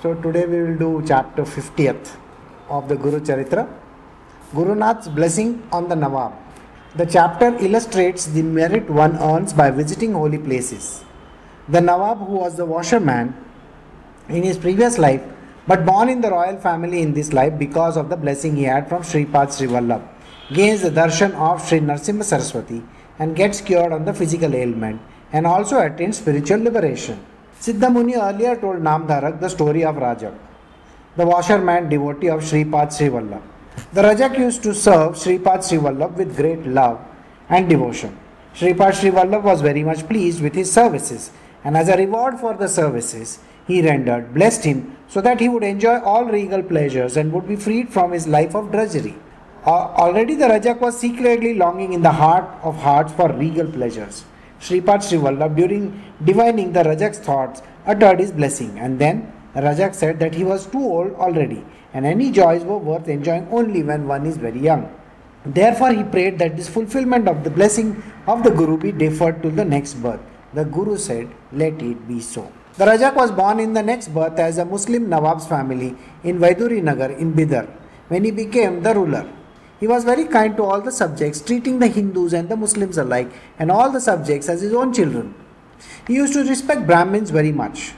So today we will do chapter 50th of the Guru Charitra. Guru Nath's blessing on the Nawab. The chapter illustrates the merit one earns by visiting holy places. The Nawab, who was the washerman in his previous life, but born in the royal family in this life because of the blessing he had from Sripad Srivallabh, gains the darshan of Sri Narsimha Saraswati and gets cured on the physical ailment and also attains spiritual liberation. Siddha Muni earlier told Namdharak the story of Rajak, the washerman devotee of Sripad Srivallabh. The Rajak used to serve Sripad Srivallabh with great love and devotion. Sripad Srivallabh was very much pleased with his services and as a reward for the services he rendered, blessed him so that he would enjoy all regal pleasures and would be freed from his life of drudgery. Already the Rajak was secretly longing in the heart of hearts for regal pleasures. Sripad Srivallabh, during divining the Rajak's thoughts, uttered his blessing, and then Rajak said that he was too old already, and any joys were worth enjoying only when one is very young. Therefore, he prayed that this fulfillment of the blessing of the Guru be deferred till the next birth. The Guru said, Let it be so. The Rajak was born in the next birth as a Muslim Nawab's family in Vaiduri Nagar in Bidar when he became the ruler. He was very kind to all the subjects, treating the Hindus and the Muslims alike and all the subjects as his own children. He used to respect Brahmins very much.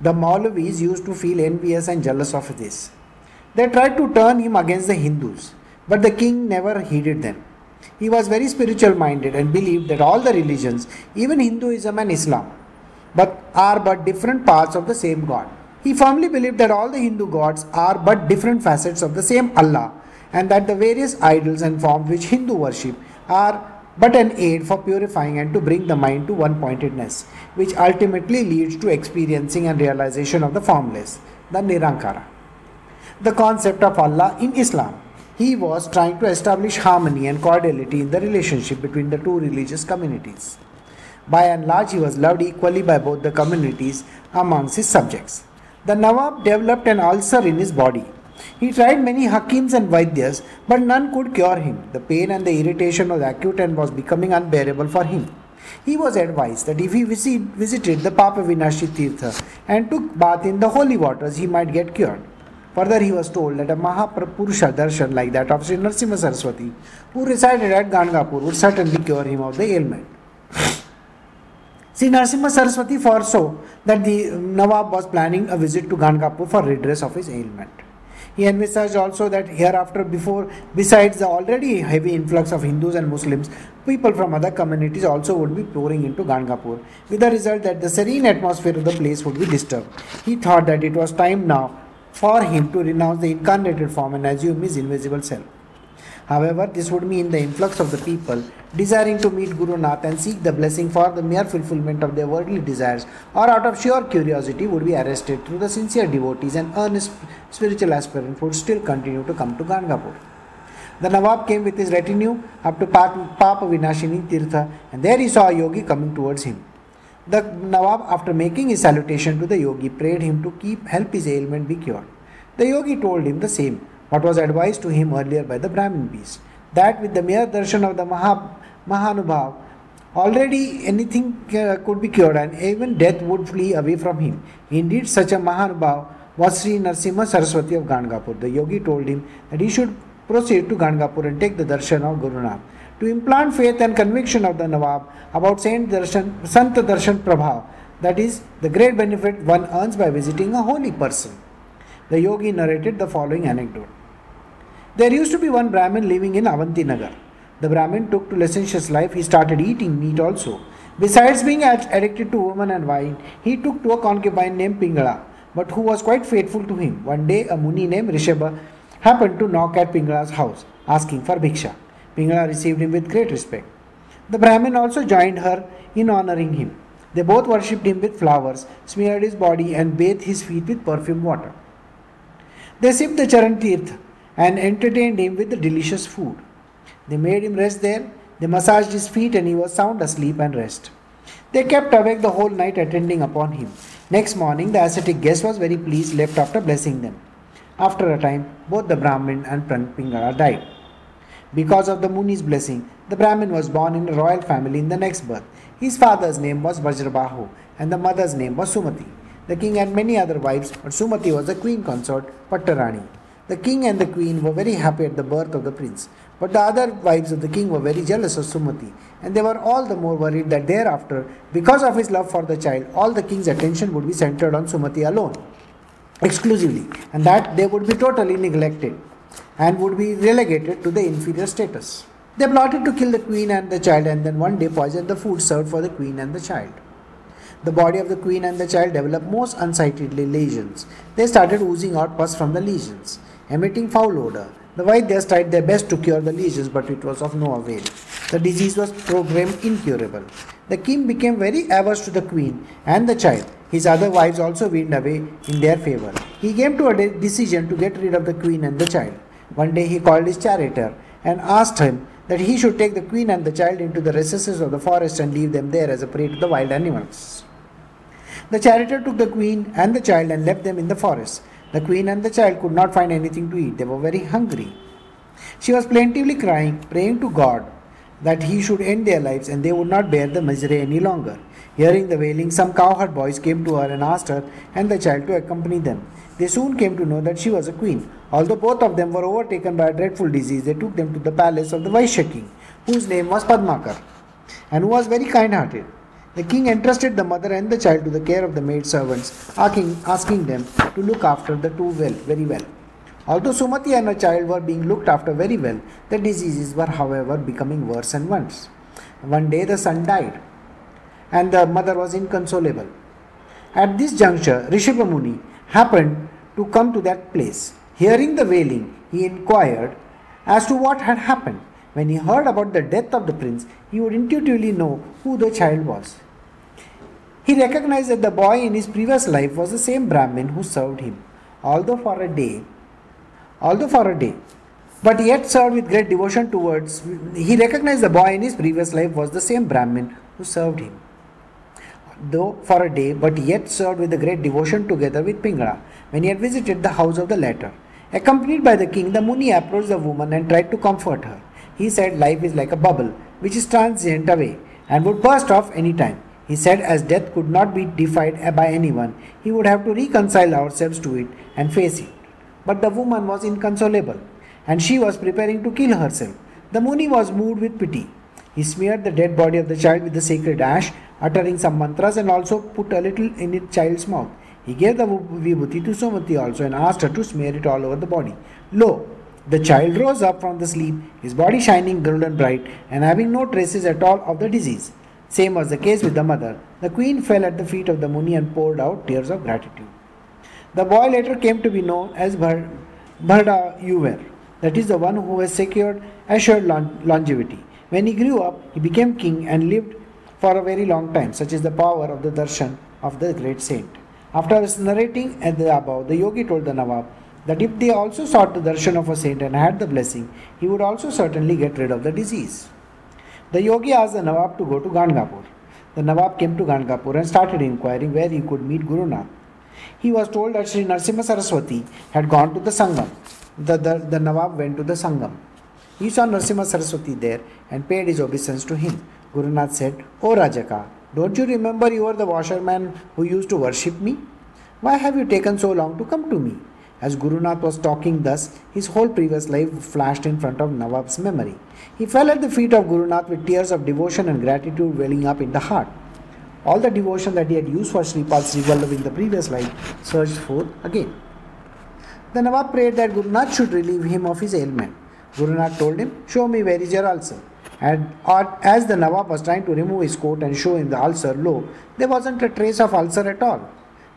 The Maulavis used to feel envious and jealous of this. They tried to turn him against the Hindus, but the king never heeded them. He was very spiritual minded and believed that all the religions, even Hinduism and Islam, but are but different parts of the same God. He firmly believed that all the Hindu gods are but different facets of the same Allah and that the various idols and forms which Hindu worship are but an aid for purifying and to bring the mind to one pointedness, which ultimately leads to experiencing and realization of the formless, the Nirankara. The concept of Allah in Islam. He was trying to establish harmony and cordiality in the relationship between the two religious communities. By and large, he was loved equally by both the communities amongst his subjects. The Nawab developed an ulcer in his body he tried many hakims and vaidyas, but none could cure him. The pain and the irritation was acute and was becoming unbearable for him. He was advised that if he visited the Papa Vinashi Tirtha and took bath in the holy waters, he might get cured. Further, he was told that a Mahapurusha darshan like that of Sri Narsimha Saraswati, who resided at Gangapur, would certainly cure him of the ailment. Sri Narsimha Saraswati foresaw that the Nawab was planning a visit to Gangapur for redress of his ailment. He envisaged also that hereafter, before, besides the already heavy influx of Hindus and Muslims, people from other communities also would be pouring into Gangapur, with the result that the serene atmosphere of the place would be disturbed. He thought that it was time now for him to renounce the incarnated form and assume his invisible self. However, this would mean the influx of the people desiring to meet Guru Nath and seek the blessing for the mere fulfillment of their worldly desires or out of sheer curiosity would be arrested through the sincere devotees and earnest spiritual aspirants would still continue to come to Gangapur. The Nawab came with his retinue up to Papa Vinashini Tirtha and there he saw a yogi coming towards him. The Nawab, after making his salutation to the yogi, prayed him to keep help his ailment be cured. The yogi told him the same what was advised to him earlier by the Brahmin beast, that with the mere darshan of the Maha, Mahanubhav, already anything uh, could be cured and even death would flee away from him. Indeed, such a Mahanubhav was Sri Narsimha Saraswati of Gangapur. The yogi told him that he should proceed to Gangapur and take the darshan of Guru Nath. To implant faith and conviction of the Nawab about Saint Darshan, Sant Darshan Prabhav, that is, the great benefit one earns by visiting a holy person. The yogi narrated the following anecdote. There used to be one Brahmin living in Avanti Nagar. The Brahmin took to licentious life, he started eating meat also. Besides being addicted to women and wine, he took to a concubine named Pingala, but who was quite faithful to him. One day, a Muni named Rishabha happened to knock at Pingala's house, asking for bhiksha. Pingala received him with great respect. The Brahmin also joined her in honoring him. They both worshipped him with flowers, smeared his body, and bathed his feet with perfumed water. They sipped the Charan Tirth and entertained him with delicious food. They made him rest there, they massaged his feet, and he was sound asleep and rest. They kept awake the whole night attending upon him. Next morning, the ascetic guest was very pleased, left after blessing them. After a time, both the Brahmin and Pingala died. Because of the Muni's blessing, the Brahmin was born in a royal family in the next birth. His father's name was Vajrabahu and the mother's name was Sumati. The king had many other wives, but Sumati was the queen consort, Pattarani. The king and the queen were very happy at the birth of the prince, but the other wives of the king were very jealous of Sumati, and they were all the more worried that thereafter, because of his love for the child, all the king's attention would be centered on Sumati alone, exclusively, and that they would be totally neglected and would be relegated to the inferior status. They plotted to kill the queen and the child, and then one day poisoned the food served for the queen and the child. The body of the queen and the child developed most unsightly lesions. They started oozing out pus from the lesions, emitting foul odor. The Vaidyas tried their best to cure the lesions, but it was of no avail. The disease was proclaimed incurable. The king became very averse to the queen and the child. His other wives also went away in their favor. He came to a de- decision to get rid of the queen and the child. One day he called his charioteer and asked him that he should take the queen and the child into the recesses of the forest and leave them there as a prey to the wild animals. The charioteer took the queen and the child and left them in the forest. The queen and the child could not find anything to eat. They were very hungry. She was plaintively crying, praying to God that he should end their lives and they would not bear the misery any longer. Hearing the wailing, some cowherd boys came to her and asked her and the child to accompany them. They soon came to know that she was a queen. Although both of them were overtaken by a dreadful disease, they took them to the palace of the Vaishya king, whose name was Padmakar, and who was very kind hearted. The king entrusted the mother and the child to the care of the maid servants, asking, them to look after the two well, very well. Although Sumati and her child were being looked after very well, the diseases were, however, becoming worse and worse. One day the son died, and the mother was inconsolable. At this juncture, Rishabhamuni happened to come to that place. Hearing the wailing, he inquired as to what had happened. When he heard about the death of the prince, he would intuitively know who the child was. He recognized that the boy in his previous life was the same Brahmin who served him, although for a day, although for a day, but yet served with great devotion towards. He recognized the boy in his previous life was the same Brahmin who served him, though for a day, but yet served with a great devotion together with Pingala when he had visited the house of the latter. Accompanied by the king, the Muni approached the woman and tried to comfort her. He said life is like a bubble which is transient away and would burst off any time. He said as death could not be defied by anyone, he would have to reconcile ourselves to it and face it. But the woman was inconsolable and she was preparing to kill herself. The Muni was moved with pity. He smeared the dead body of the child with the sacred ash, uttering some mantras, and also put a little in the child's mouth. He gave the vibhuti to Somati also and asked her to smear it all over the body. Lo, the child rose up from the sleep, his body shining golden bright and having no traces at all of the disease. Same was the case with the mother. The queen fell at the feet of the Muni and poured out tears of gratitude. The boy later came to be known as Bharda Yuver, that is the one who has secured assured longevity. When he grew up, he became king and lived for a very long time, such is the power of the darshan of the great saint. After narrating at the above, the yogi told the Nawab that if they also sought the darshan of a saint and had the blessing, he would also certainly get rid of the disease. The yogi asked the Nawab to go to Gangapur. The Nawab came to Gangapur and started inquiring where he could meet Guru Nath. He was told that Sri Narsimha Saraswati had gone to the Sangam. The, the, the Nawab went to the Sangam. He saw Narsimha Saraswati there and paid his obeisance to him. Guru Nath said, O Rajaka, don't you remember you were the washerman who used to worship me? Why have you taken so long to come to me? As Guru Nath was talking thus, his whole previous life flashed in front of Nawab's memory. He fell at the feet of Guru Nath with tears of devotion and gratitude welling up in the heart. All the devotion that he had used for Sripad Srivallabh in the previous life surged forth again. The Nawab prayed that Guru Nath should relieve him of his ailment. Guru Nath told him, Show me where is your ulcer. And as the Nawab was trying to remove his coat and show him the ulcer, lo, there wasn't a trace of ulcer at all.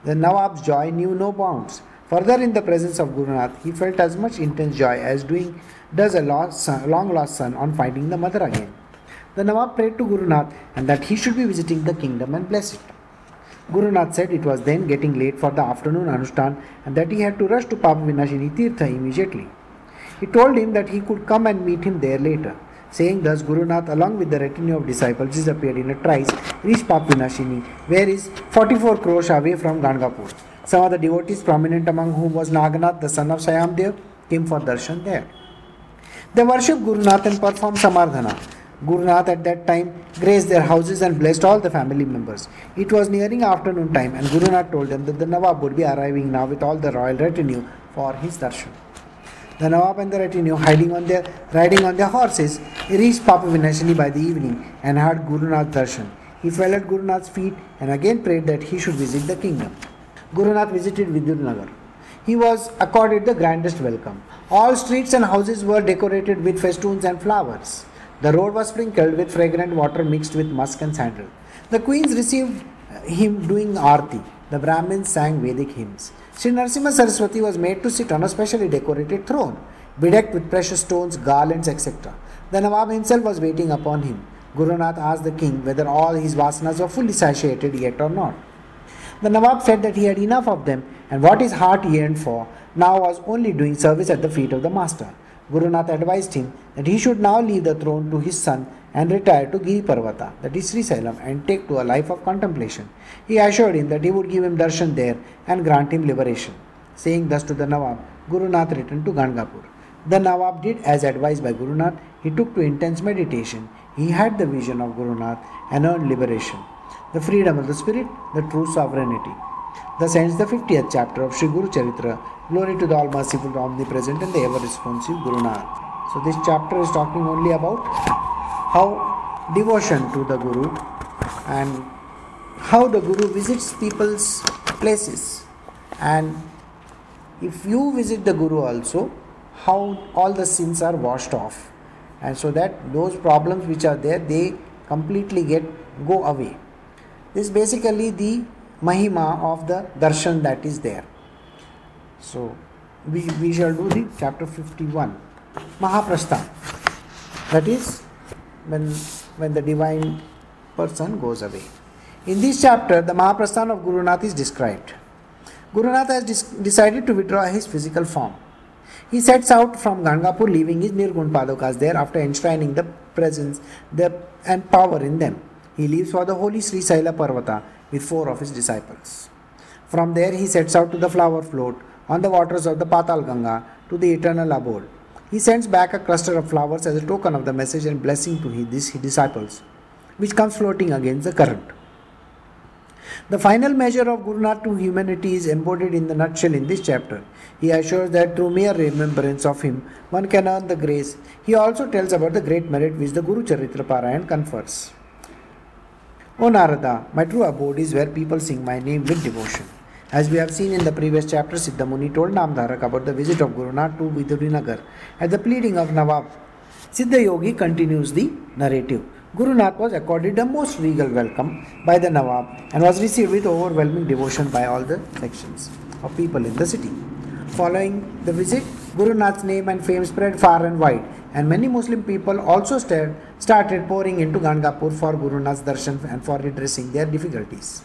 The Nawab's joy knew no bounds. Further, in the presence of Guru Nath, he felt as much intense joy as doing does a lost son, long lost son on finding the mother again. The Nawab prayed to Guru Nath and that he should be visiting the kingdom and bless it. Guru Nath said it was then getting late for the afternoon Anushthan and that he had to rush to Papa Vinashini Tirtha immediately. He told him that he could come and meet him there later. Saying thus, Guru Nath, along with the retinue of disciples, disappeared in a trice, reached Papa Vinashini, where is 44 crores away from Gangapur. Some of the devotees, prominent among whom was Naganath, the son of Sayamdev, came for darshan there. They worshipped Guru Nath and performed Samardhana. Nath at that time graced their houses and blessed all the family members. It was nearing afternoon time, and Guru Nath told them that the Nawab would be arriving now with all the royal retinue for his darshan. The Nawab and the retinue, hiding on their, riding on their horses, reached Papa Vinashini by the evening and had Guru Nath darshan. He fell at Guru Nath's feet and again prayed that he should visit the kingdom. Guru Nath visited Vidyanagar. He was accorded the grandest welcome. All streets and houses were decorated with festoons and flowers. The road was sprinkled with fragrant water mixed with musk and sandal. The queens received him doing arti. The Brahmins sang Vedic hymns. Sri Narasimha Saraswati was made to sit on a specially decorated throne, bedecked with precious stones, garlands, etc. The Nawab himself was waiting upon him. Gurunath asked the king whether all his vasanas were fully satiated yet or not. The Nawab said that he had enough of them and what his heart yearned for now was only doing service at the feet of the master. Guru Nath advised him that he should now leave the throne to his son and retire to Giri Parvata, that is Sri Sailam, and take to a life of contemplation. He assured him that he would give him darshan there and grant him liberation. Saying thus to the Nawab, Guru Nath returned to Gangapur. The Nawab did as advised by Guru Nath. He took to intense meditation. He had the vision of Guru Nath and earned liberation. The freedom of the spirit, the true sovereignty. Thus ends the 50th chapter of Sri Guru Charitra. Glory to the All Merciful, Omnipresent, and the ever responsive Guru Nanak. So, this chapter is talking only about how devotion to the Guru and how the Guru visits people's places. And if you visit the Guru also, how all the sins are washed off. And so that those problems which are there, they completely get go away. This is basically the mahima of the darshan that is there. So we, we shall do the chapter 51 Mahaprasthan. That is when when the divine person goes away. In this chapter, the Mahaprasthan of Guru Nath is described. Guru Nath has decided to withdraw his physical form. He sets out from Gangapur, leaving his Nirgun Padukas there after enshrining the presence the, and power in them. He leaves for the holy Sri Saila Parvata with four of his disciples. From there, he sets out to the flower float on the waters of the Patal Ganga to the eternal abode. He sends back a cluster of flowers as a token of the message and blessing to his, disciples, which comes floating against the current. The final measure of Guru Nath to humanity is embodied in the nutshell in this chapter. He assures that through mere remembrance of him, one can earn the grace. He also tells about the great merit which the Guru Charitra Parayan confers. O Narada, my true abode is where people sing my name with devotion. As we have seen in the previous chapter, Siddhamuni told Namdharak about the visit of Guru Nath to Vidurinagar at the pleading of Nawab. Siddha Yogi continues the narrative. Guru Nath was accorded a most regal welcome by the Nawab and was received with overwhelming devotion by all the sections of people in the city. Following the visit, Guru Nath's name and fame spread far and wide, and many Muslim people also started, started pouring into Gangapur for Guru Nath's darshan and for redressing their difficulties.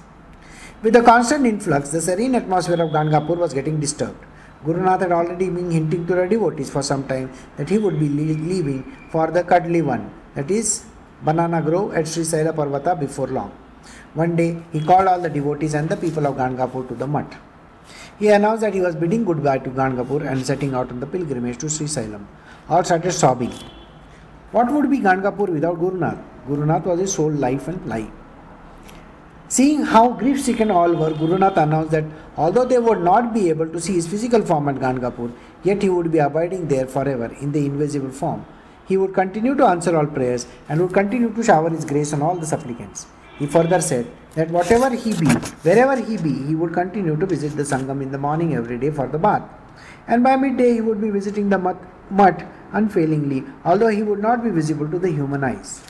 With the constant influx, the serene atmosphere of Gangapur was getting disturbed. Guru Nath had already been hinting to the devotees for some time that he would be leaving for the Kadlivan, that is, Banana Grove at Sri Saila Parvata before long. One day, he called all the devotees and the people of Gangapur to the mutt. He announced that he was bidding goodbye to Gangapur and setting out on the pilgrimage to Sri Sailam. All started sobbing. What would be Gangapur without Guru Nath? Guru Nath was his sole life and life. Seeing how grief stricken all were, Guru Nath announced that although they would not be able to see his physical form at Gangapur, yet he would be abiding there forever in the invisible form. He would continue to answer all prayers and would continue to shower his grace on all the supplicants. He further said that whatever he be, wherever he be, he would continue to visit the Sangam in the morning every day for the bath. And by midday he would be visiting the mutt, mutt unfailingly, although he would not be visible to the human eyes.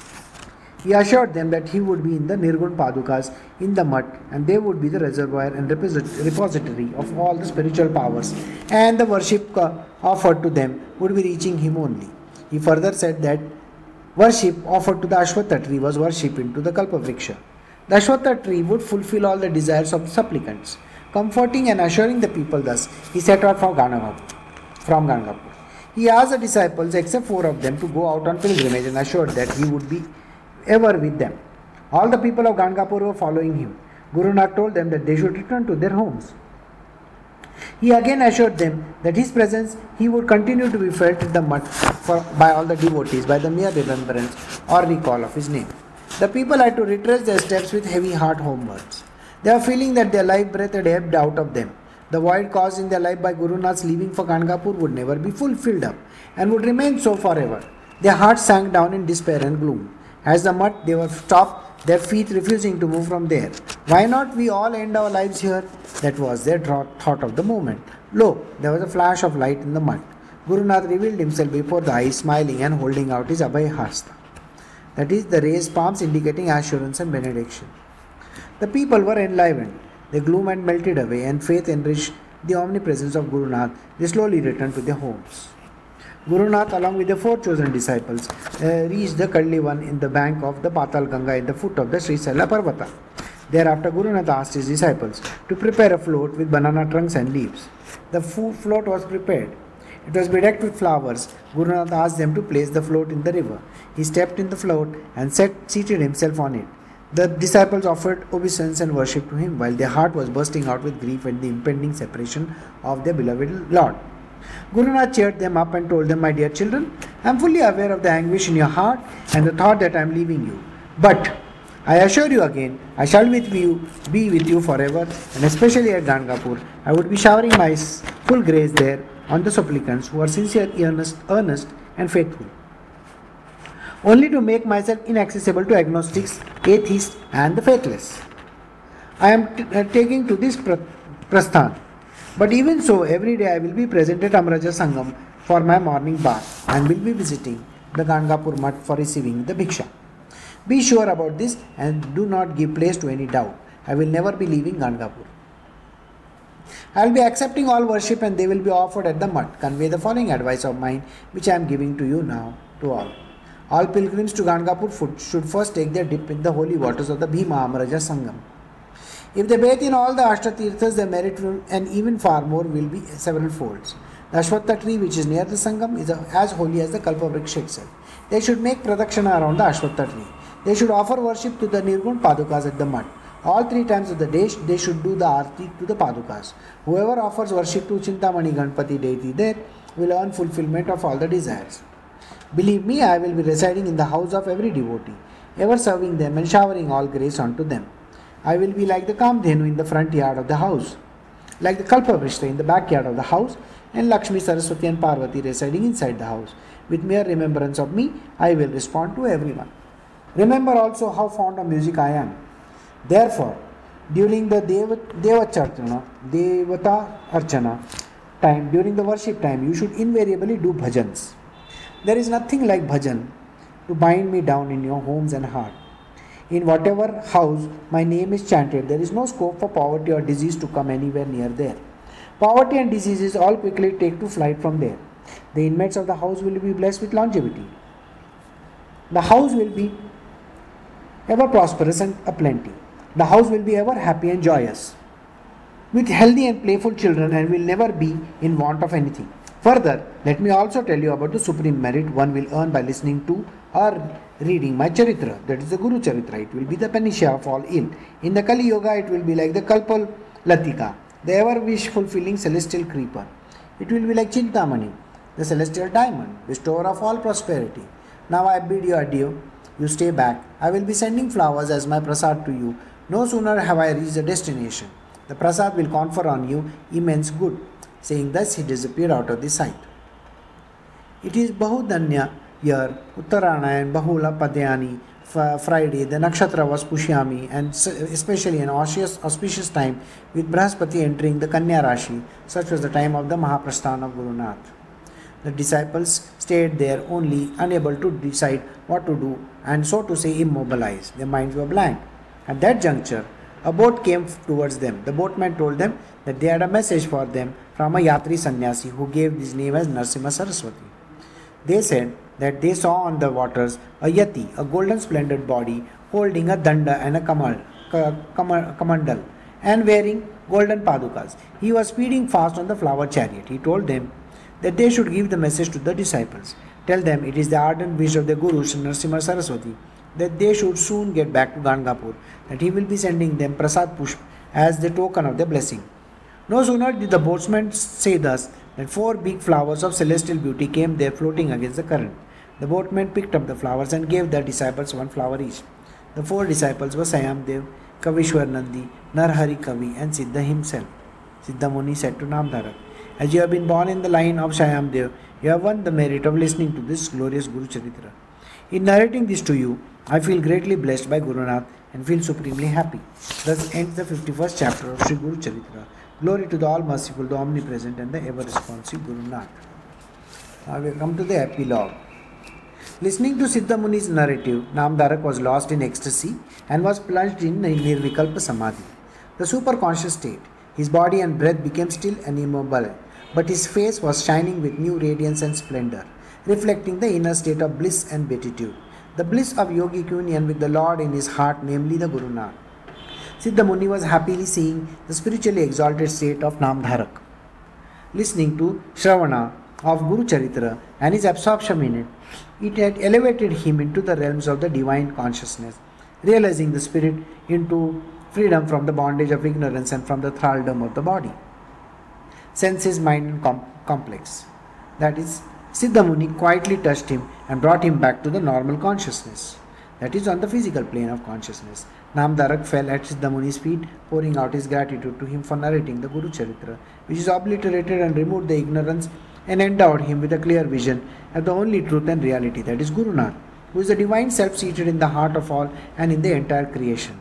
He assured them that he would be in the Nirgun Padukas in the mutt and they would be the reservoir and repository of all the spiritual powers and the worship uh, offered to them would be reaching him only. He further said that worship offered to the Ashwatha tree was worship into the Kalpavriksha. The Ashwatha tree would fulfill all the desires of the supplicants. Comforting and assuring the people thus, he set out from Ganagapur. From Ganagapur. He asked the disciples, except four of them, to go out on pilgrimage and assured that he would be ever with them. All the people of Gangapur were following him. Guru Nath told them that they should return to their homes. He again assured them that his presence he would continue to be felt in the mutt for, by all the devotees by the mere remembrance or recall of his name. The people had to retrace their steps with heavy heart homewards. They were feeling that their life breath had ebbed out of them. The void caused in their life by Guru Nath's leaving for Gangapur would never be fulfilled up and would remain so forever. Their hearts sank down in despair and gloom. As the mutt, they were stopped, their feet refusing to move from there. Why not we all end our lives here? That was their thought of the moment. Lo, there was a flash of light in the mutt. Guru Nath revealed himself before the eyes, smiling and holding out his Abhay Hasta. That is, the raised palms indicating assurance and benediction. The people were enlivened. The gloom had melted away, and faith enriched the omnipresence of Guru Nath. They slowly returned to their homes. Guru Nath, along with the four chosen disciples, uh, reached the Kallivan in the bank of the Patal Ganga in the foot of the Sri Saila Parvata. Thereafter, Guru Nath asked his disciples to prepare a float with banana trunks and leaves. The float was prepared. It was bedecked with flowers. Guru Nath asked them to place the float in the river. He stepped in the float and seated himself on it. The disciples offered obeisance and worship to him while their heart was bursting out with grief at the impending separation of their beloved Lord. Guru Nath cheered them up and told them, My dear children, I am fully aware of the anguish in your heart and the thought that I am leaving you. But I assure you again, I shall with you, be with you forever, and especially at Gangapur, I would be showering my full grace there on the supplicants who are sincere, earnest, earnest and faithful. Only to make myself inaccessible to agnostics, atheists, and the faithless. I am t- uh, taking to this pr- prasthan but even so, every day I will be present at Amraja Sangam for my morning bath and will be visiting the Gangapur Mutt for receiving the Bhiksha. Be sure about this and do not give place to any doubt. I will never be leaving Gangapur. I will be accepting all worship and they will be offered at the Mutt. Convey the following advice of mine which I am giving to you now to all. All pilgrims to Gangapur should first take their dip in the holy waters of the Bhima Amraja Sangam. If they bathe in all the Ashtatirthas, their merit will, and even far more will be several folds. The Ashwatha tree, which is near the Sangam, is as holy as the Kalpa Vriksha itself. They should make pradakshana around the Ashwatha tree. They should offer worship to the Nirgun Padukas at the mutt. All three times of the day, they should do the arti to the Padukas. Whoever offers worship to Chintamani Ganpati deity there will earn fulfillment of all the desires. Believe me, I will be residing in the house of every devotee, ever serving them and showering all grace onto them. I will be like the Kamdhenu in the front yard of the house, like the Kalpavriksha in the backyard of the house, and Lakshmi, Saraswati, and Parvati residing inside the house. With mere remembrance of me, I will respond to everyone. Remember also how fond of music I am. Therefore, during the Deva, Deva Chartana, Devata Archana time, during the worship time, you should invariably do bhajans. There is nothing like bhajan to bind me down in your homes and heart. In whatever house my name is chanted, there is no scope for poverty or disease to come anywhere near there. Poverty and diseases all quickly take to flight from there. The inmates of the house will be blessed with longevity. The house will be ever prosperous and aplenty. The house will be ever happy and joyous, with healthy and playful children, and will never be in want of anything. Further, let me also tell you about the supreme merit one will earn by listening to or reading my Charitra, that is the Guru Charitra. It will be the panacea of all ill. In the Kali Yuga, it will be like the Kalpal Latika, the ever wish fulfilling celestial creeper. It will be like Chintamani, the celestial diamond, bestower of all prosperity. Now I bid you adieu. You stay back. I will be sending flowers as my prasad to you. No sooner have I reached the destination. The prasad will confer on you immense good. Saying thus, he disappeared out of the sight. It is Bahudanya year, Uttarana and Bahula Padyani, Friday, the nakshatra was Pushyami, and especially an auspicious, auspicious time with Brahaspati entering the Kanya Rashi. Such was the time of the Mahaprasthana of Guru Nath. The disciples stayed there only, unable to decide what to do, and so to say, immobilized. Their minds were blank. At that juncture, a boat came towards them. The boatman told them that they had a message for them from a Yatri sannyasi who gave his name as Narsimha Saraswati. They said that they saw on the waters a yati, a golden splendid body, holding a danda and a kamal, kamandal, and wearing golden padukas. He was speeding fast on the flower chariot. He told them that they should give the message to the disciples. Tell them it is the ardent wish of the Guru Narasimha Saraswati that they should soon get back to Gangapur, that he will be sending them prasad pushp as the token of their blessing. No sooner did the boatswain say thus than four big flowers of celestial beauty came there floating against the current. The boatman picked up the flowers and gave their disciples one flower each. The four disciples were Sayamdev, Kavishwar Nandi, Narhari Kavi, and Siddha himself. Siddha Muni said to Namdharak, As you have been born in the line of Shayamdev, you have won the merit of listening to this glorious Guru Charitra. In narrating this to you, I feel greatly blessed by Guru Nath and feel supremely happy. Thus ends the 51st chapter of Sri Guru Charitra. Glory to the All Merciful, the Omnipresent, and the ever responsive Guru Nanak. Now we come to the epilogue. Listening to Siddha Muni's narrative, Namdharak was lost in ecstasy and was plunged in Nirvikalpa Samadhi, the superconscious state. His body and breath became still and immobile, but his face was shining with new radiance and splendor, reflecting the inner state of bliss and beatitude, the bliss of yogic union with the Lord in his heart, namely the Guru Nanak. Siddha Muni was happily seeing the spiritually exalted state of Namdharak. Listening to Shravana of Guru Charitra and his absorption in it, it had elevated him into the realms of the divine consciousness, realizing the spirit into freedom from the bondage of ignorance and from the thraldom of the body. Senses, mind, and com- complex. That is, Siddha Muni quietly touched him and brought him back to the normal consciousness. That is, on the physical plane of consciousness. Namdharak fell at Siddha Muni's feet, pouring out his gratitude to him for narrating the Guru Charitra, which is obliterated and removed the ignorance and endowed him with a clear vision of the only truth and reality, that is Guru Nanak, who is the divine self seated in the heart of all and in the entire creation.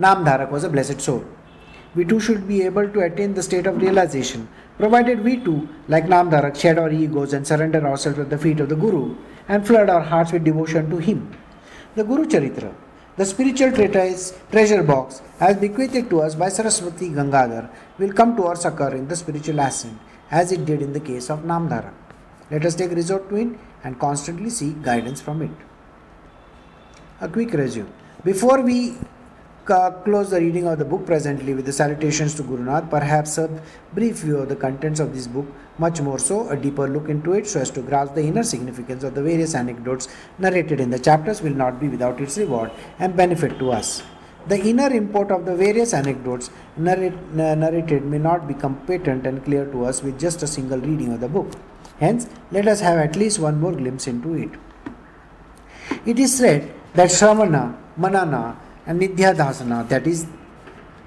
Namdharak was a blessed soul. We too should be able to attain the state of realization, provided we too, like Namdharak, shed our egos and surrender ourselves at the feet of the Guru and flood our hearts with devotion to him. The Guru Charitra, the spiritual treatise treasure box, as bequeathed to us by Saraswati Gangadhar, will come to our succor in the spiritual ascent as it did in the case of Namdhara. Let us take resort to it and constantly seek guidance from it. A quick resume. Before we Uh, close the reading of the book presently with the salutations to Guru Nath, perhaps a brief view of the contents of this book, much more so, a deeper look into it so as to grasp the inner significance of the various anecdotes narrated in the chapters will not be without its reward and benefit to us. The inner import of the various anecdotes narrated may not become patent and clear to us with just a single reading of the book. Hence, let us have at least one more glimpse into it. It is said that Shravana, Manana, and Nidhyadhasana, that is,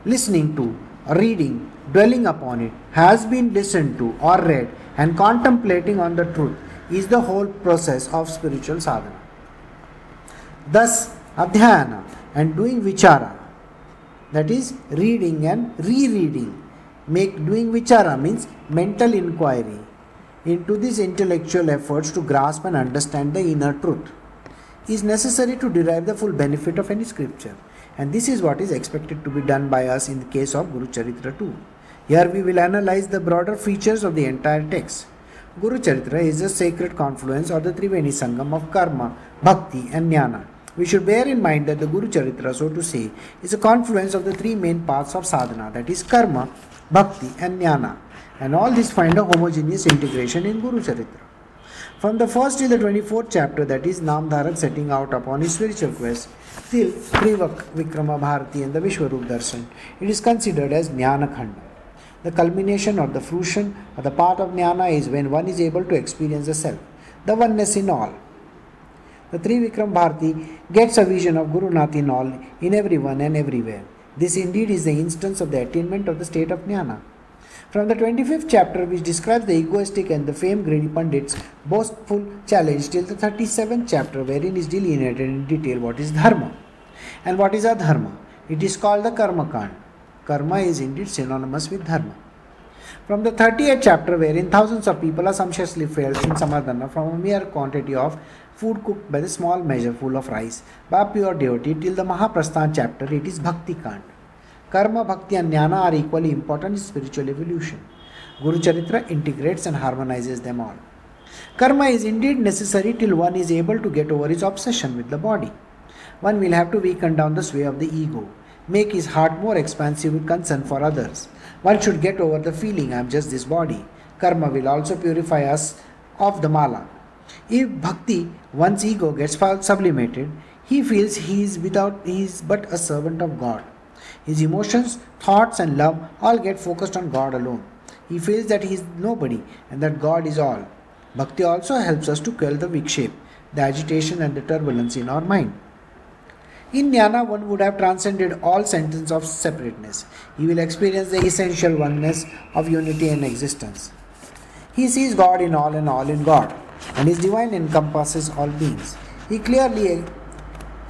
listening to, reading, dwelling upon it, has been listened to or read, and contemplating on the truth is the whole process of spiritual sadhana. Thus, Adhyayana and doing vichara that is reading and rereading make doing vichara means mental inquiry into these intellectual efforts to grasp and understand the inner truth is necessary to derive the full benefit of any scripture and this is what is expected to be done by us in the case of Guru Charitra too. Here we will analyze the broader features of the entire text. Guru Charitra is a sacred confluence or the Triveni Sangam of karma, bhakti and jnana we should bear in mind that the Guru Charitra, so to say, is a confluence of the three main paths of sadhana that is, karma, bhakti, and jnana. And all these find a homogeneous integration in Guru Charitra. From the first till the 24th chapter, that is Namdharak setting out upon his spiritual quest, till Trivak Vikrama Bharati and the Vishwarup Darshan, it is considered as Jnana Khanda. The culmination or the fruition or the path of Jnana is when one is able to experience the self, the oneness in all, the Trivikram Bharati gets a vision of Guru Nath in all, in everyone and everywhere. This indeed is the instance of the attainment of the state of Jnana. From the 25th chapter, which describes the egoistic and the fame greedy Pandits' boastful challenge, till the 37th chapter, wherein is delineated in detail what is Dharma and what is Adharma. It is called the Karma Kand. Karma is indeed synonymous with Dharma. From the 38th chapter, wherein thousands of people are sumptuously fed in Samadhana from a mere quantity of food cooked by the small measure full of rice by pure devotee till the Mahaprasthan chapter, it is Bhakti Kand. Karma, Bhakti, and Jnana are equally important in spiritual evolution. Guru Charitra integrates and harmonizes them all. Karma is indeed necessary till one is able to get over his obsession with the body. One will have to weaken down the sway of the ego, make his heart more expansive with concern for others, one should get over the feeling I am just this body. Karma will also purify us of the mala. If bhakti, one's ego gets sublimated, he feels he is without he is but a servant of God. His emotions, thoughts, and love all get focused on God alone. He feels that he is nobody and that God is all. Bhakti also helps us to quell the vikshepa, the agitation and the turbulence in our mind. In jnana, one would have transcended all sentence of separateness. He will experience the essential oneness of unity and existence. He sees God in all and all in God, and his divine encompasses all beings. He clearly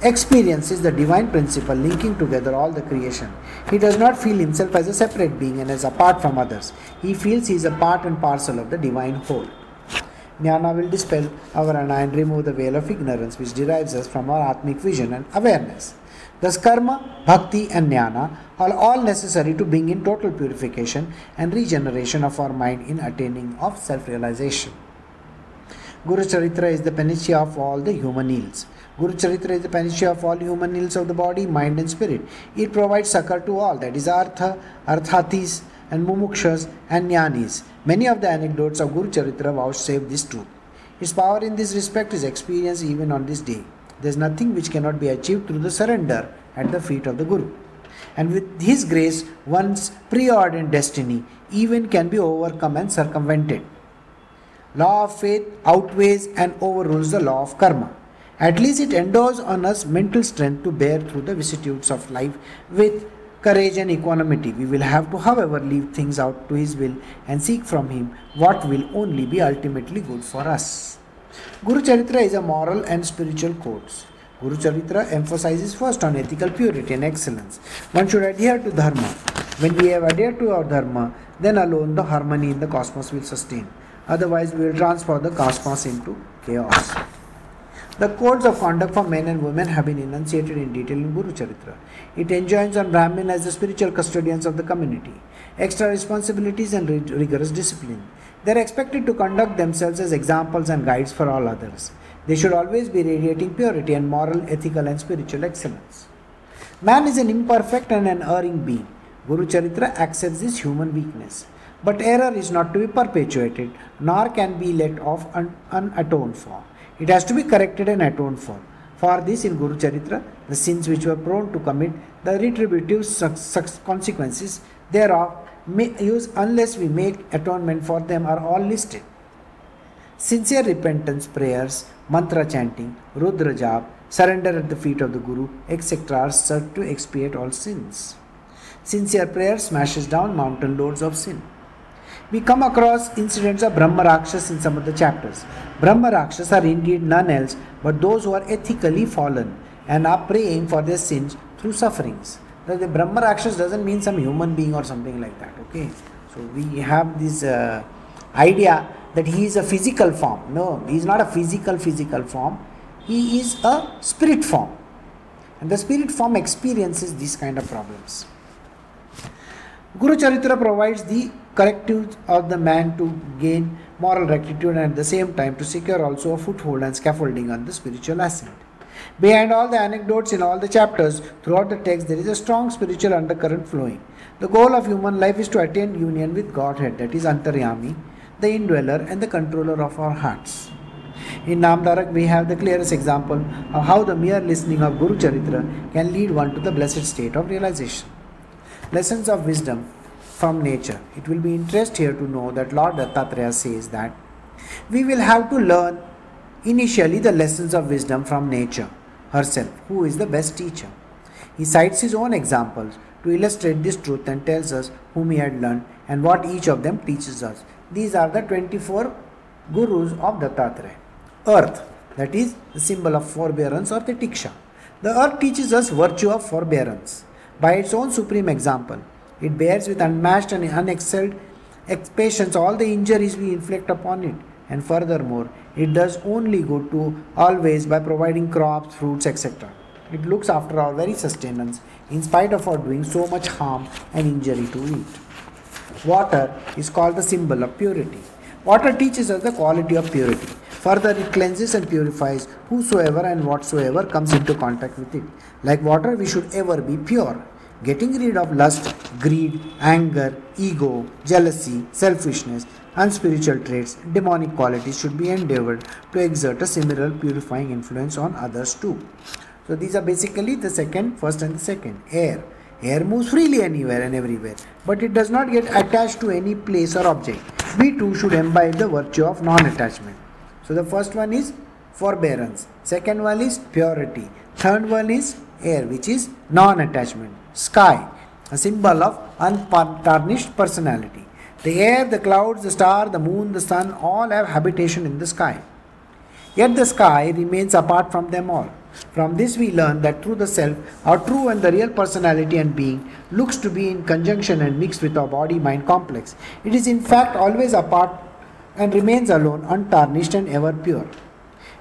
experiences the divine principle linking together all the creation. He does not feel himself as a separate being and as apart from others. He feels he is a part and parcel of the divine whole. Jnana will dispel our avarana and remove the veil of ignorance which derives us from our Atmic vision and awareness. Thus, karma, bhakti, and jnana are all necessary to bring in total purification and regeneration of our mind in attaining of self realization. Guru Charitra is the panacea of all the human ills. Guru Charitra is the panacea of all human ills of the body, mind, and spirit. It provides succor to all, that is, artha, arthatis, and mumukshas and jnanis. Many of the anecdotes of Guru Charitra vouchsafe this truth. His power in this respect is experienced even on this day. There is nothing which cannot be achieved through the surrender at the feet of the Guru. And with his grace, one's preordained destiny even can be overcome and circumvented. Law of faith outweighs and overrules the law of karma. At least it endows on us mental strength to bear through the vicissitudes of life with courage and equanimity. We will have to, however, leave things out to His will and seek from Him what will only be ultimately good for us. Guru Charitra is a moral and spiritual codes. Guru Charitra emphasizes first on ethical purity and excellence. One should adhere to Dharma. When we have adhered to our Dharma, then alone the harmony in the cosmos will sustain. Otherwise, we will transform the cosmos into chaos. The codes of conduct for men and women have been enunciated in detail in Guru Charitra. It enjoins on Brahmin as the spiritual custodians of the community, extra responsibilities and rigorous discipline. They are expected to conduct themselves as examples and guides for all others. They should always be radiating purity and moral, ethical, and spiritual excellence. Man is an imperfect and an erring being. Guru Charitra accepts this human weakness. But error is not to be perpetuated, nor can be let off un- unatoned for. It has to be corrected and atoned for. For this, in Guru Charitra, the sins which were prone to commit, the retributive consequences thereof, may use unless we make atonement for them, are all listed. Sincere repentance prayers, mantra chanting, Rudra jap, surrender at the feet of the Guru, etc., are served to expiate all sins. Sincere prayer smashes down mountain loads of sin we come across incidents of Brahma Rakshas in some of the chapters. Brahma Rakshas are indeed none else but those who are ethically fallen and are praying for their sins through sufferings. Now, the Brahma Rakshas doesn't mean some human being or something like that, okay? So we have this uh, idea that he is a physical form. No, he is not a physical, physical form. He is a spirit form. And the spirit form experiences these kind of problems. Guru Charitra provides the correctives of the man to gain moral rectitude and at the same time to secure also a foothold and scaffolding on the spiritual ascent. Behind all the anecdotes in all the chapters, throughout the text, there is a strong spiritual undercurrent flowing. The goal of human life is to attain union with Godhead, that is Antaryami, the indweller and the controller of our hearts. In Namdharak, we have the clearest example of how the mere listening of Guru Charitra can lead one to the blessed state of realization. Lessons of wisdom from nature. It will be interest here to know that Lord Dattatreya says that we will have to learn initially the lessons of wisdom from nature herself, who is the best teacher. He cites his own examples to illustrate this truth and tells us whom he had learned and what each of them teaches us. These are the 24 gurus of Dattatreya. Earth, that is the symbol of forbearance or the tiksha. The earth teaches us virtue of forbearance by its own supreme example. It bears with unmatched and unexcelled patience all the injuries we inflict upon it. And furthermore, it does only good to always by providing crops, fruits, etc. It looks after our very sustenance in spite of our doing so much harm and injury to it. Water is called the symbol of purity. Water teaches us the quality of purity. Further, it cleanses and purifies whosoever and whatsoever comes into contact with it. Like water, we should ever be pure. Getting rid of lust, greed, anger, ego, jealousy, selfishness, unspiritual traits, demonic qualities should be endeavored to exert a similar purifying influence on others too. So these are basically the second, first and the second. Air. Air moves freely anywhere and everywhere, but it does not get attached to any place or object. We too should imbibe the virtue of non attachment. So, the first one is forbearance, second one is purity, third one is air, which is non attachment, sky, a symbol of untarnished personality. The air, the clouds, the star, the moon, the sun all have habitation in the sky. Yet the sky remains apart from them all. From this, we learn that through the self, our true and the real personality and being looks to be in conjunction and mixed with our body mind complex. It is in fact always apart and remains alone, untarnished and ever pure.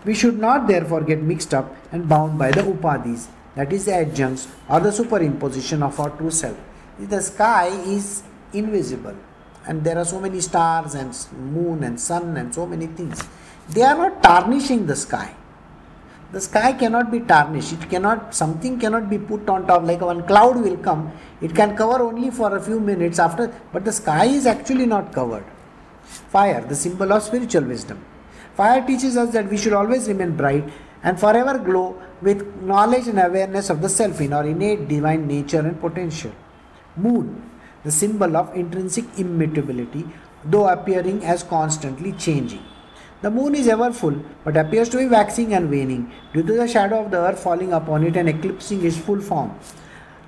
We should not therefore get mixed up and bound by the upadhis, that is, the adjuncts or the superimposition of our true self. The sky is invisible, and there are so many stars and moon and sun and so many things. They are not tarnishing the sky the sky cannot be tarnished it cannot something cannot be put on top like one cloud will come it can cover only for a few minutes after but the sky is actually not covered fire the symbol of spiritual wisdom fire teaches us that we should always remain bright and forever glow with knowledge and awareness of the self in our innate divine nature and potential. Moon the symbol of intrinsic immutability though appearing as constantly changing. The moon is ever full, but appears to be waxing and waning due to the shadow of the earth falling upon it and eclipsing its full form.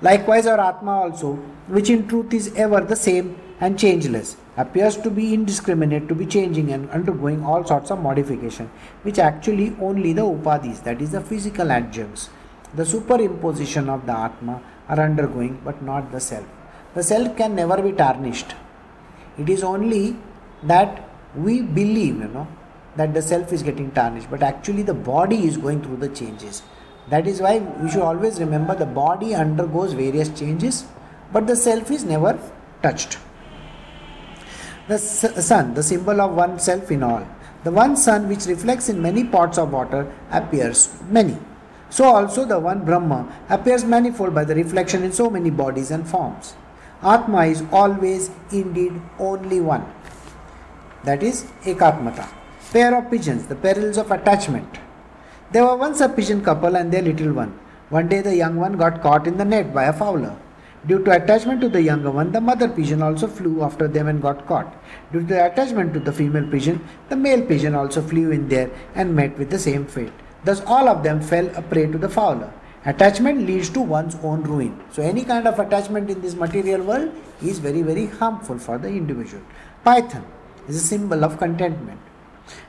Likewise, our Atma also, which in truth is ever the same and changeless, appears to be indiscriminate, to be changing and undergoing all sorts of modification, which actually only the upadhis, that is, the physical adjuncts, the superimposition of the Atma, are undergoing, but not the self. The self can never be tarnished. It is only that we believe, you know, that the self is getting tarnished, but actually the body is going through the changes. That is why we should always remember the body undergoes various changes, but the self is never touched. The sun, the symbol of one self in all. The one sun which reflects in many pots of water appears many. So also the one Brahma appears manifold by the reflection in so many bodies and forms. Atma is always indeed only one. That is Ekatmata pair of pigeons, the perils of attachment. There were once a pigeon couple and their little one. One day the young one got caught in the net by a fowler. Due to attachment to the younger one, the mother pigeon also flew after them and got caught. Due to the attachment to the female pigeon, the male pigeon also flew in there and met with the same fate. Thus, all of them fell a prey to the fowler. Attachment leads to one's own ruin. So, any kind of attachment in this material world is very, very harmful for the individual. Python is a symbol of contentment.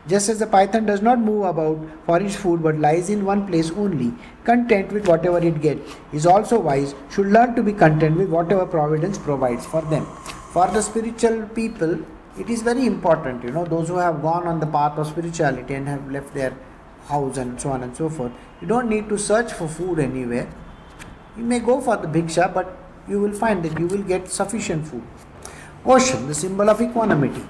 Just as the python does not move about for its food but lies in one place only, content with whatever it gets, is also wise, should learn to be content with whatever providence provides for them. For the spiritual people, it is very important, you know, those who have gone on the path of spirituality and have left their house and so on and so forth. You don't need to search for food anywhere. You may go for the bhiksha, but you will find that you will get sufficient food. Ocean, the symbol of equanimity.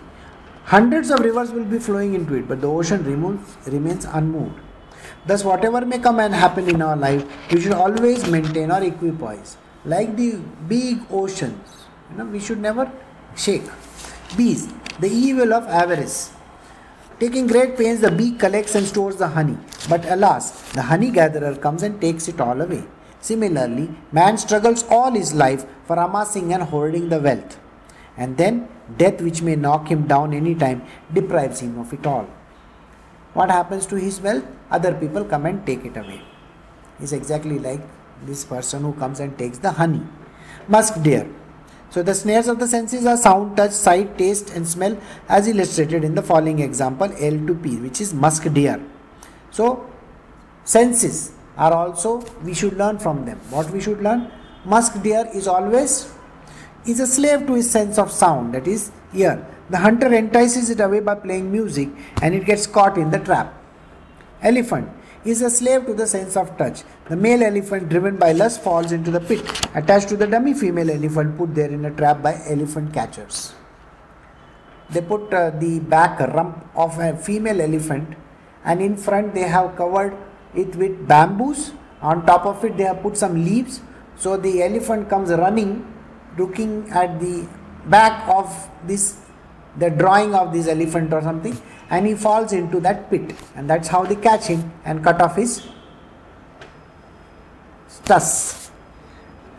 Hundreds of rivers will be flowing into it, but the ocean remains, remains unmoved. Thus, whatever may come and happen in our life, we should always maintain our equipoise. Like the big oceans, you know, we should never shake. Bees, the evil of avarice. Taking great pains, the bee collects and stores the honey, but alas, the honey gatherer comes and takes it all away. Similarly, man struggles all his life for amassing and hoarding the wealth. And then Death, which may knock him down any time, deprives him of it all. What happens to his wealth? Other people come and take it away. It's exactly like this person who comes and takes the honey. Musk deer. So the snares of the senses are sound, touch, sight, taste, and smell, as illustrated in the following example L to P, which is musk deer. So senses are also we should learn from them. What we should learn? Musk deer is always is a slave to his sense of sound, that is, ear. The hunter entices it away by playing music and it gets caught in the trap. Elephant is a slave to the sense of touch. The male elephant, driven by lust, falls into the pit, attached to the dummy female elephant put there in a trap by elephant catchers. They put uh, the back rump of a female elephant, and in front they have covered it with bamboos. On top of it, they have put some leaves. So the elephant comes running looking at the back of this the drawing of this elephant or something and he falls into that pit and that's how they catch him and cut off his tusks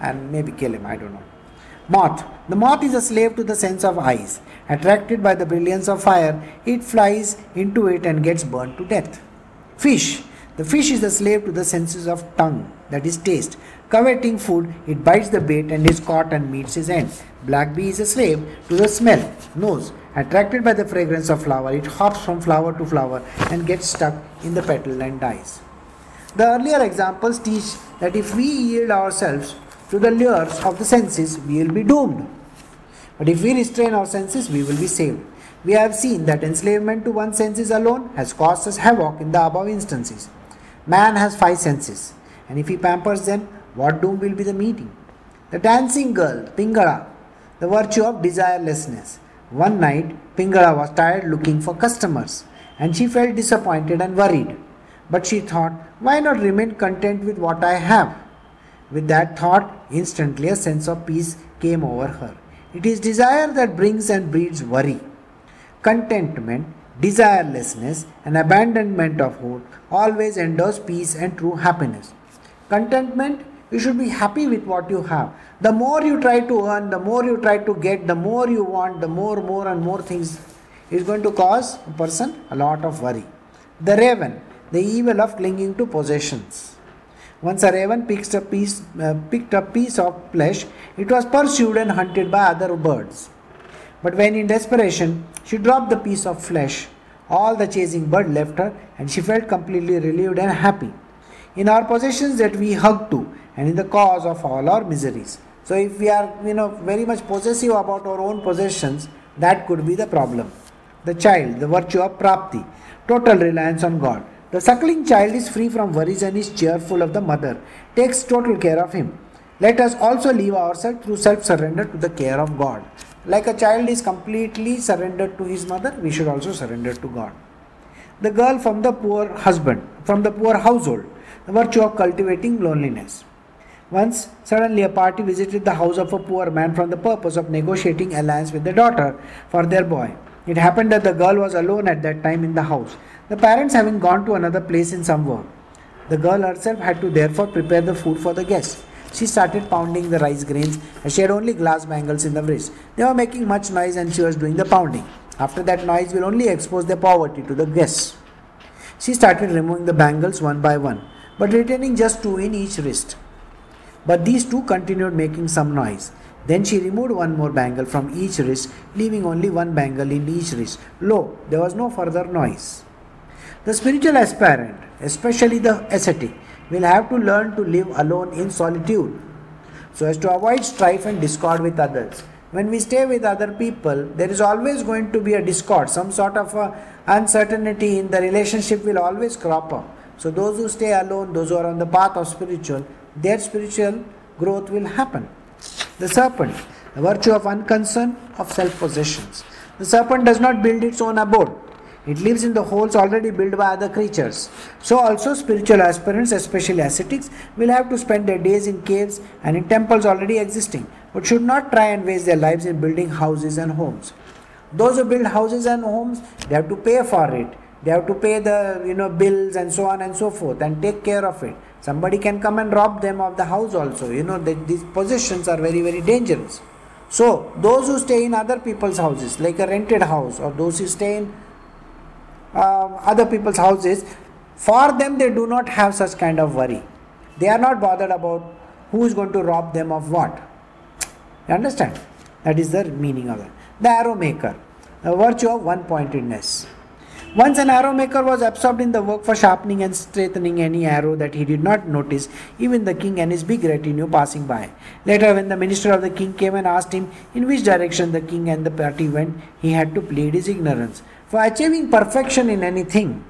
and maybe kill him, I don't know. Moth. The moth is a slave to the sense of eyes. Attracted by the brilliance of fire, it flies into it and gets burned to death. Fish. The fish is a slave to the senses of tongue, that is taste. Coveting food, it bites the bait and is caught and meets his end. Black bee is a slave to the smell, nose. Attracted by the fragrance of flower, it hops from flower to flower and gets stuck in the petal and dies. The earlier examples teach that if we yield ourselves to the lures of the senses, we will be doomed. But if we restrain our senses, we will be saved. We have seen that enslavement to one's senses alone has caused us havoc in the above instances. Man has five senses, and if he pampers them, what doom will be the meeting? The dancing girl, Pingala, the virtue of desirelessness. One night, Pingala was tired looking for customers, and she felt disappointed and worried. But she thought, why not remain content with what I have? With that thought, instantly a sense of peace came over her. It is desire that brings and breeds worry. Contentment, desirelessness, and abandonment of hope always endorse peace and true happiness. Contentment, you should be happy with what you have. The more you try to earn, the more you try to get, the more you want, the more, more, and more things is going to cause a person a lot of worry. The raven, the evil of clinging to possessions. Once a raven picked a piece, uh, picked a piece of flesh, it was pursued and hunted by other birds. But when in desperation she dropped the piece of flesh, all the chasing bird left her and she felt completely relieved and happy. In our possessions that we hug to and in the cause of all our miseries. So if we are you know very much possessive about our own possessions, that could be the problem. The child, the virtue of prapatti, total reliance on God. The suckling child is free from worries and is cheerful of the mother, takes total care of him. Let us also leave ourselves through self surrender to the care of God. Like a child is completely surrendered to his mother, we should also surrender to God. The girl from the poor husband, from the poor household, the virtue of cultivating loneliness. Once, suddenly a party visited the house of a poor man from the purpose of negotiating alliance with the daughter for their boy. It happened that the girl was alone at that time in the house the parents having gone to another place in some work. The girl herself had to therefore prepare the food for the guests. She started pounding the rice grains as she had only glass bangles in the wrist. They were making much noise and she was doing the pounding. After that noise will only expose their poverty to the guests. She started removing the bangles one by one, but retaining just two in each wrist. But these two continued making some noise. Then she removed one more bangle from each wrist, leaving only one bangle in each wrist. Lo, there was no further noise. The spiritual aspirant, especially the ascetic, will have to learn to live alone in solitude so as to avoid strife and discord with others. When we stay with other people, there is always going to be a discord, some sort of uh, uncertainty in the relationship will always crop up. So, those who stay alone, those who are on the path of spiritual, their spiritual growth will happen. The serpent, the virtue of unconcern, of self possessions. The serpent does not build its own abode it lives in the holes already built by other creatures. So, also spiritual aspirants, especially ascetics, will have to spend their days in caves and in temples already existing, but should not try and waste their lives in building houses and homes. Those who build houses and homes, they have to pay for it. They have to pay the you know bills and so on and so forth and take care of it. Somebody can come and rob them of the house also. You know that these possessions are very very dangerous. So those who stay in other people's houses, like a rented house, or those who stay in uh, other people's houses, for them they do not have such kind of worry. They are not bothered about who is going to rob them of what. You understand? That is the meaning of it. The arrow maker, the virtue of one pointedness. Once an arrow maker was absorbed in the work for sharpening and straightening any arrow that he did not notice, even the king and his big retinue passing by. Later, when the minister of the king came and asked him in which direction the king and the party went, he had to plead his ignorance. For achieving perfection in anything,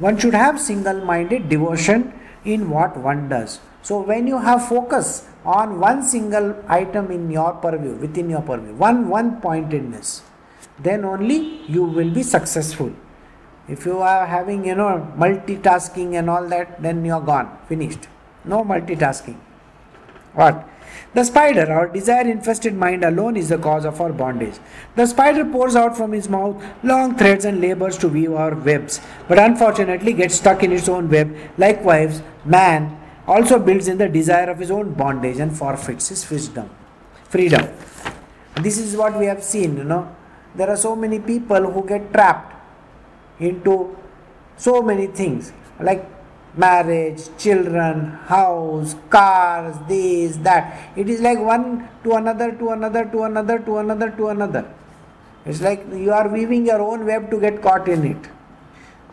one should have single minded devotion in what one does. So, when you have focus on one single item in your purview, within your purview, one one pointedness, then only you will be successful. If you are having, you know, multitasking and all that, then you are gone, finished. No multitasking. What? The spider, our desire infested mind alone, is the cause of our bondage. The spider pours out from his mouth long threads and labors to weave our webs, but unfortunately gets stuck in its own web. Likewise, man also builds in the desire of his own bondage and forfeits his wisdom, freedom. This is what we have seen, you know. There are so many people who get trapped into so many things like marriage, children, house, cars, this, that. It is like one to another, to another, to another, to another, to another. It's like you are weaving your own web to get caught in it.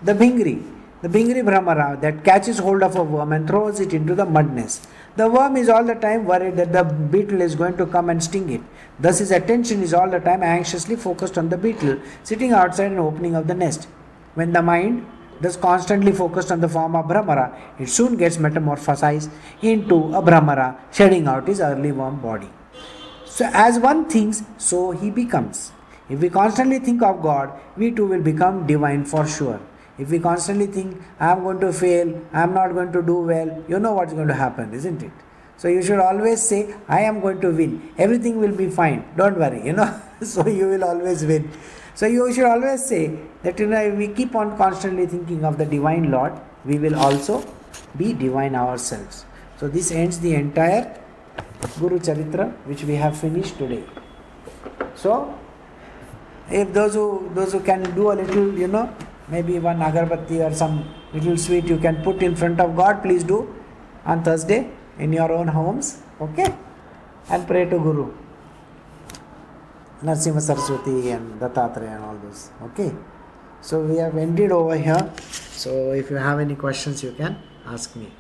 The Bhingri, the Bhingri Brahmara that catches hold of a worm and throws it into the mud nest. The worm is all the time worried that the beetle is going to come and sting it. Thus, his attention is all the time anxiously focused on the beetle sitting outside an opening of the nest. When the mind thus constantly focused on the form of Brahmara, it soon gets metamorphosized into a Brahmara, shedding out his early warm body. So, as one thinks, so he becomes. If we constantly think of God, we too will become divine for sure. If we constantly think, I am going to fail, I am not going to do well, you know what's going to happen, isn't it? So you should always say, I am going to win. Everything will be fine. Don't worry, you know. so you will always win. So you should always say that you know if we keep on constantly thinking of the divine Lord, we will also be divine ourselves. So this ends the entire Guru Charitra which we have finished today. So if those who those who can do a little, you know, maybe one agarbatti or some little sweet you can put in front of God, please do on Thursday in your own homes, okay? And pray to Guru. Narsimha Saraswati and Dattatreya and all those. Okay. So we have ended over here. So if you have any questions, you can ask me.